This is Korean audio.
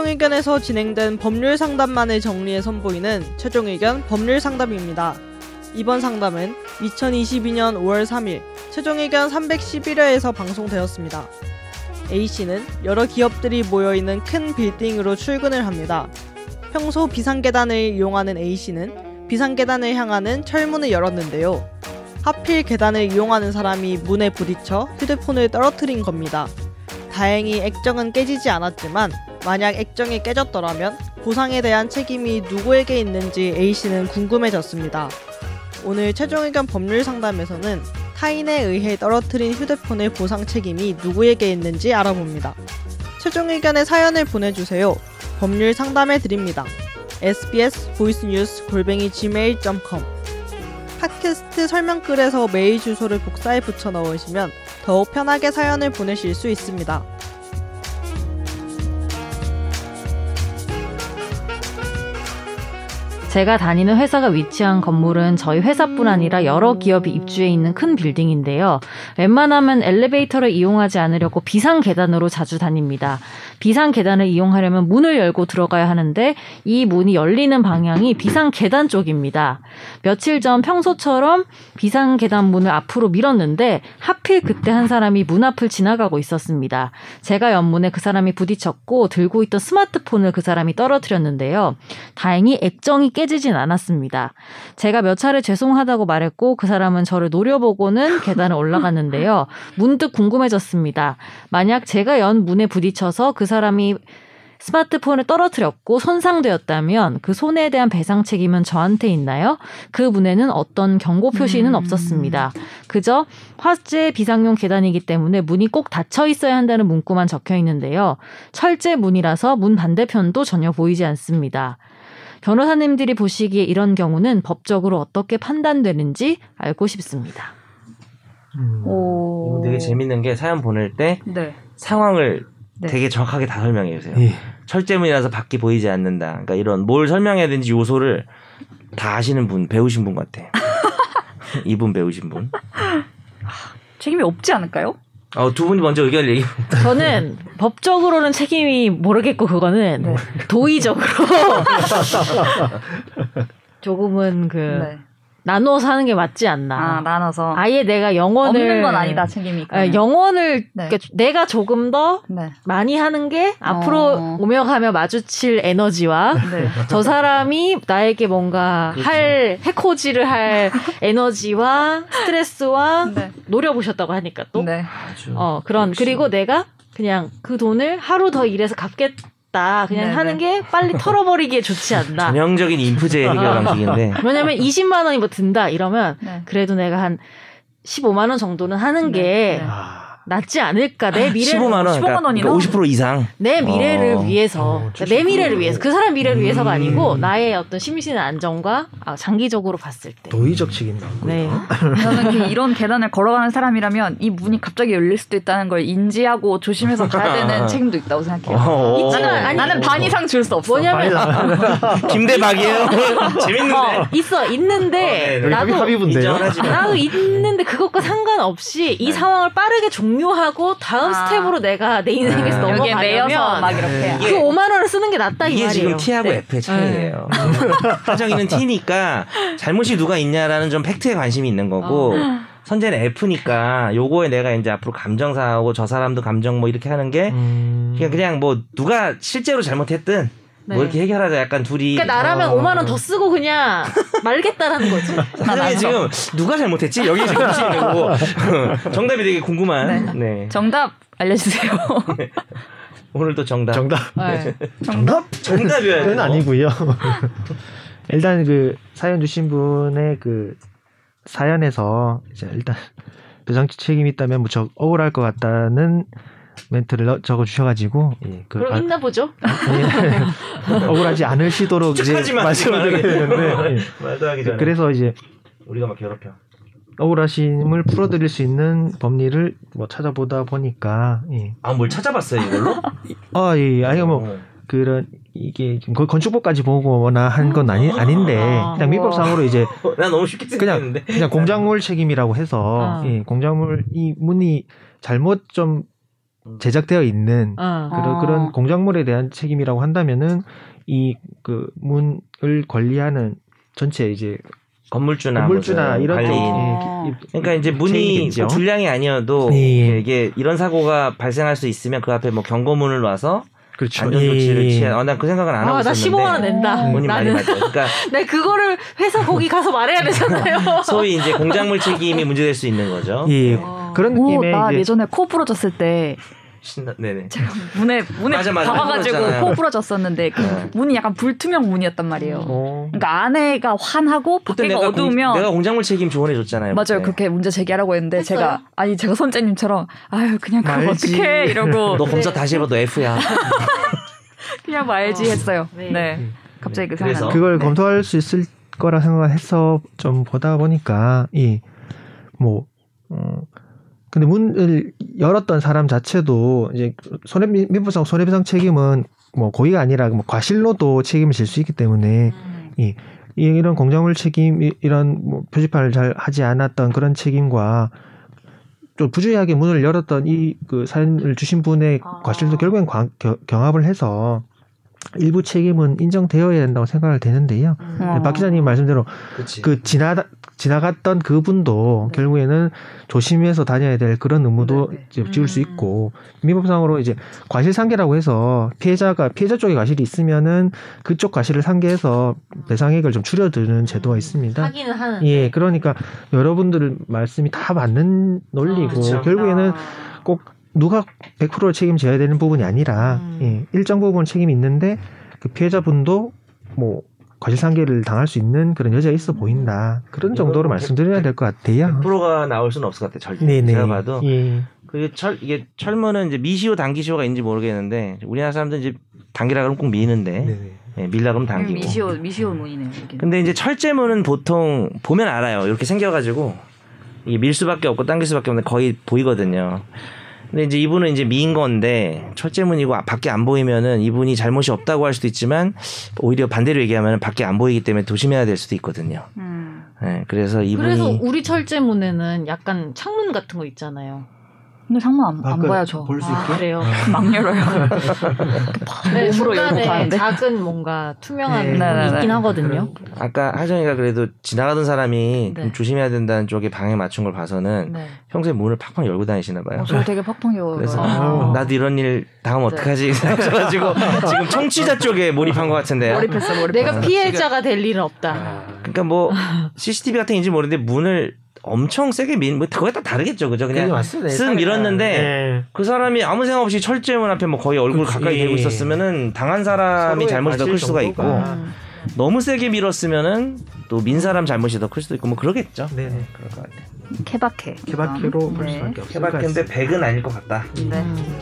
최종 의견에서 진행된 법률 상담만을 정리해 선보이는 최종 의견 법률 상담입니다. 이번 상담은 2022년 5월 3일 최종 의견 311회에서 방송되었습니다. A씨는 여러 기업들이 모여있는 큰 빌딩으로 출근을 합니다. 평소 비상계단을 이용하는 A씨는 비상계단을 향하는 철문을 열었는데요. 하필 계단을 이용하는 사람이 문에 부딪혀 휴대폰을 떨어뜨린 겁니다. 다행히 액정은 깨지지 않았지만 만약 액정이 깨졌더라면 보상에 대한 책임이 누구에게 있는지 A씨는 궁금해졌습니다. 오늘 최종 의견 법률 상담에서는 타인에 의해 떨어뜨린 휴대폰의 보상 책임이 누구에게 있는지 알아봅니다. 최종 의견의 사연을 보내주세요. 법률 상담해 드립니다. sbs 보이스뉴스 골뱅이 gmail.com 팟캐스트 설명글에서 메일 주소를 복사해 붙여 넣으시면 더욱 편하게 사연을 보내실 수 있습니다. 제가 다니는 회사가 위치한 건물은 저희 회사뿐 아니라 여러 기업이 입주해 있는 큰 빌딩인데요. 웬만하면 엘리베이터를 이용하지 않으려고 비상 계단으로 자주 다닙니다. 비상 계단을 이용하려면 문을 열고 들어가야 하는데 이 문이 열리는 방향이 비상 계단 쪽입니다. 며칠 전 평소처럼 비상 계단 문을 앞으로 밀었는데 하필 그때 한 사람이 문 앞을 지나가고 있었습니다. 제가 옆문에 그 사람이 부딪혔고 들고 있던 스마트폰을 그 사람이 떨어뜨렸는데요. 다행히 액정이 깨지진 않았습니다. 제가 몇 차례 죄송하다고 말했고 그 사람은 저를 노려보고는 계단을 올라갔는데 요. 문득 궁금해졌습니다. 만약 제가 연 문에 부딪혀서 그 사람이 스마트폰을 떨어뜨렸고 손상되었다면 그 손해에 대한 배상 책임은 저한테 있나요? 그 문에는 어떤 경고 표시는 음. 없었습니다. 그저 화재 비상용 계단이기 때문에 문이 꼭 닫혀 있어야 한다는 문구만 적혀 있는데요. 철제 문이라서 문 반대편도 전혀 보이지 않습니다. 변호사님들이 보시기에 이런 경우는 법적으로 어떻게 판단되는지 알고 싶습니다. 음. 오. 되게 재밌는 게 사연 보낼 때 네. 상황을 네. 되게 정확하게 다 설명해 주세요. 예. 철제문이라서 밖이 보이지 않는다. 그러니까 이런 뭘 설명해야 되는지 요소를 다 아시는 분, 배우신 분 같아. 이분 배우신 분. 책임이 없지 않을까요? 어, 두 분이 먼저 의견을 얘기해. 저는 법적으로는 책임이 모르겠고 그거는 네. 도의적으로 조금은 그 네. 나눠서 하는 게 맞지 않나. 아 나눠서 아예 내가 영혼을 없는 건 아니다 책임이. 아, 그러면. 영혼을 네. 그러니까 내가 조금 더 네. 많이 하는 게 앞으로 어. 오며 가며 마주칠 에너지와 네. 저 사람이 나에게 뭔가 그렇죠. 할 해코지를 할 에너지와 스트레스와 네. 노려보셨다고 하니까 또 네. 아주. 어, 그런 역시. 그리고 내가 그냥 그 돈을 하루 더 일해서 갚겠 다 그냥 네네. 하는 게 빨리 털어버리기에 좋지 않나. 전형적인 인프제 해결 어. 방식인데. 왜냐면 20만 원이 뭐 든다 이러면 네. 그래도 내가 한 15만 원 정도는 하는 네. 게 네. 아. 낫지 않을까 내 미래 15만 원, 15만 그러니까 원이나? 50% 이상. 내 미래를 어. 위해서 어, 그러니까 내 미래를 위해서 그 사람 미래를 음. 위해서가 아니고 나의 어떤 심신 안정과 아, 장기적으로 봤을 때. 도의적 책임 나오고. 네. 저는 그 이런 계단을 걸어가는 사람이라면 이 문이 갑자기 열릴 수도 있다는 걸 인지하고 조심해서 가야 되는 책임도 있다고 생각해요. 어, 있지만 나는, 아니, 나는 반 이상 줄 수 없어. 뭐냐면 김대박이에요. 재밌는데. 어, 있어 있는데 어, 네, 나도 합의. 나도 있는데 그것과 상관없이 이 네. 상황을 빠르게 종료 하고 다음 아. 스텝으로 내가 내 인생에서 아. 여기에 매여서 막 넘어가려면 이렇게. 이게- 그 5만 원을 쓰는 게 낫다 이 이게 말이에요. 지금 T하고 네. F의 차이예요. 하정이는 T니까 잘못이 누가 있냐라는 좀 팩트에 관심이 있는 거고 어. 선재는 F니까 요거에 내가 이제 앞으로 감정사하고 저 사람도 감정 뭐 이렇게 하는 게 음. 그냥 그냥 뭐 누가 실제로 잘못했든 네. 뭐 이렇게 해결하자 약간 둘이 그러니까 나라면 어. 5만 원 더 쓰고 그냥 말겠다라는 거지. 하정이 지금 누가 잘못했지 여기 지금 거고 정답이 되게 궁금한 네. 정답 알려주세요. 오늘 또 정답 정답. 네. 정답? 정답이어야 는 아니고요. 일단 그 사연 주신 분의 그 사연에서 이제 일단 배상 책임이 있다면 무척 억울할 것 같다는 멘트를 넣- 적어 주셔가지고 예, 그 그럼 아- 있나 보죠. 예, 억울하지 않으시도록 이제 말씀을. 드리는데 예. 그래서 이제 우리가 막 괴롭혀 억울하심을 풀어드릴 수 있는 법리를 뭐 찾아보다 보니까 예. 아뭘 찾아봤어요 이걸로 아, 예, 아니 뭐 어. 그런 이게 거의 건축법까지 보거나 한 건 아니 아닌데 아. 그냥 민법상으로 이제 어, 난 너무 쉽게 그냥 그냥 공작물 책임이라고 해서 아. 예, 공작물 이 문이 잘못 좀 제작되어 있는 어. 그런 아. 그런 공작물에 대한 책임이라고 한다면은 이 그 문을 관리하는 전체 이제 건물주나 건물주나 이런 어. 예, 그러니까 이제 문이. 뭐 불량이 아니어도 예. 이게 이런 사고가 발생할 수 있으면 그 앞에 뭐 경고문을 놔서 그렇죠. 안전 조치를 예. 취해. 어, 난그 생각은 안 하고 아, 나 있었는데. 15만 원 낸다. 본인 말이 나는 맞아요. 그러니까 네 그거를 회사 거기 가서 말해야 되잖아요. 소위 이제 공작물 책임이 문제될 수 있는 거죠. 예. 어. 그런 오, 느낌의 나 이제 예전에 코 부러졌을 때 신나, 네네. 제가 문에 문에 맞아, 맞아. 박아가지고. 코 부러졌었는데 그 네. 문이 약간 불투명 문이었단 말이에요. 어, 그러니까 안에가 환하고 그때 밖에가 내가, 어두우면 공, 내가 공작물 책임 조언해 줬잖아요. 맞아요. 그렇게 문제 제기하라고 했는데 했어요? 제가 아니 제가 선재님처럼 아유 그냥 그거 말지. 어떡해 이러고 너 검사 다시 해봐. 너 F야. 그냥 말지 했어요. 네. 네. 음. 갑자기 그 그래서? 생각. 그걸 네. 검토할 수 있을 거라 생각해서 좀 보다 보니까 이뭐 어, 근데 문을 열었던 사람 자체도 이제 손해 민법상 손해배상 책임은 뭐 고의가 아니라 뭐 과실로도 책임을 질 수 있기 때문에 이 이런 공작물 책임 이- 이런 뭐 표지판을 잘 하지 않았던 그런 책임과 좀 부주의하게 문을 열었던 이 그 사연을 주신 분의 아. 과실도 결국엔 관- 겨- 경합을 해서 일부 책임은 인정되어야 된다고 생각을 되는데요. 어. 박 기자님 말씀대로 그렇지. 그 지나 지나갔던 그분도 네. 결국에는 조심해서 다녀야 될 그런 의무도 네, 네. 지울 수 음. 있고 민법상으로 이제 과실상계라고 해서 피해자가 피해자 쪽에 과실이 있으면은 그쪽 과실을 상계해서 배상액을 좀 줄여드는 제도가 있습니다. 하기는 하는. 예, 그러니까 여러분들 말씀이 다 맞는 논리고 그렇죠. 결국에는 꼭 누가 100% 책임져야 되는 부분이 아니라 음. 예, 일정 부분 책임이 있는데 그 피해자분도 뭐 과실상계를 당할 수 있는 그런 여지가 있어 보인다. 그런 정도로 이거는 말씀드려야 될 것 같아요. 100%가 나올 수는 없을 것 같아. 절대. 네네. 제가 봐도 예. 그철 이게 철문은 이제 미시오 단기시오가 있는지 모르겠는데 우리나라 사람들 이제 단기라 그러면 꼭 미는데 네네. 예, 밀라 그러면 당기고. 미시오 미시오 문이네요. 이게. 근데 이제 철제문은 보통 보면 알아요. 이렇게 생겨가지고 이게 밀 수밖에 없고 당길 수밖에 없는데 거의 보이거든요. 근데 이제 이분은 이제 미인 건데 철제문이고 밖에 안 보이면은 이분이 잘못이 없다고 할 수도 있지만 오히려 반대로 얘기하면 밖에 안 보이기 때문에 조심해야 될 수도 있거든요. 음. 예, 그래서 이분이 그래서 우리 철제문에는 약간 창문 같은 거 있잖아요. 근데 상문 안, 안 봐요 저. 볼수 아, 있게. 그래요. 막 열어요. 네, 몸으로 열고 가는데. 작은 뭔가 투명한 네. 부분이 네네네. 있긴 하거든요. 아까 하정이가 그래도 지나가던 사람이 네. 좀 조심해야 된다는 쪽에 방에 맞춘 걸 봐서는 네. 평소에 문을 팍팍 열고 다니시나 봐요. 어, 저 되게 팍팍 열어요. 그래서 아. 나도 이런 일 당하면 네. 어떡하지 생각해가지고 지금 청취자 쪽에 몰입한 것 같은데요. 몰입했어 몰입. 내가 피해자가 될 일은 없다. 그러니까 뭐 CCTV 같은 건지 모르는데 문을 엄청 세게 민, 뭐 그거에 따라 다르겠죠, 그죠? 그냥 맞습니다. 쓱 밀었는데 예. 그 사람이 아무 생각 없이 철제문 앞에 뭐 거의 얼굴 그치. 가까이 대고 있었으면은 당한 사람이 잘못이 더 클 수가 있고. 음. 너무 세게 밀었으면은 또 민 사람 잘못이 더 클 수도 있고 뭐 그러겠죠. 네네. 그럴 것 같아요. 케바케. 케바케로 볼 네. 수밖에 없을 것 케바케인데. 100은 아닐 것 같다. 네. 음.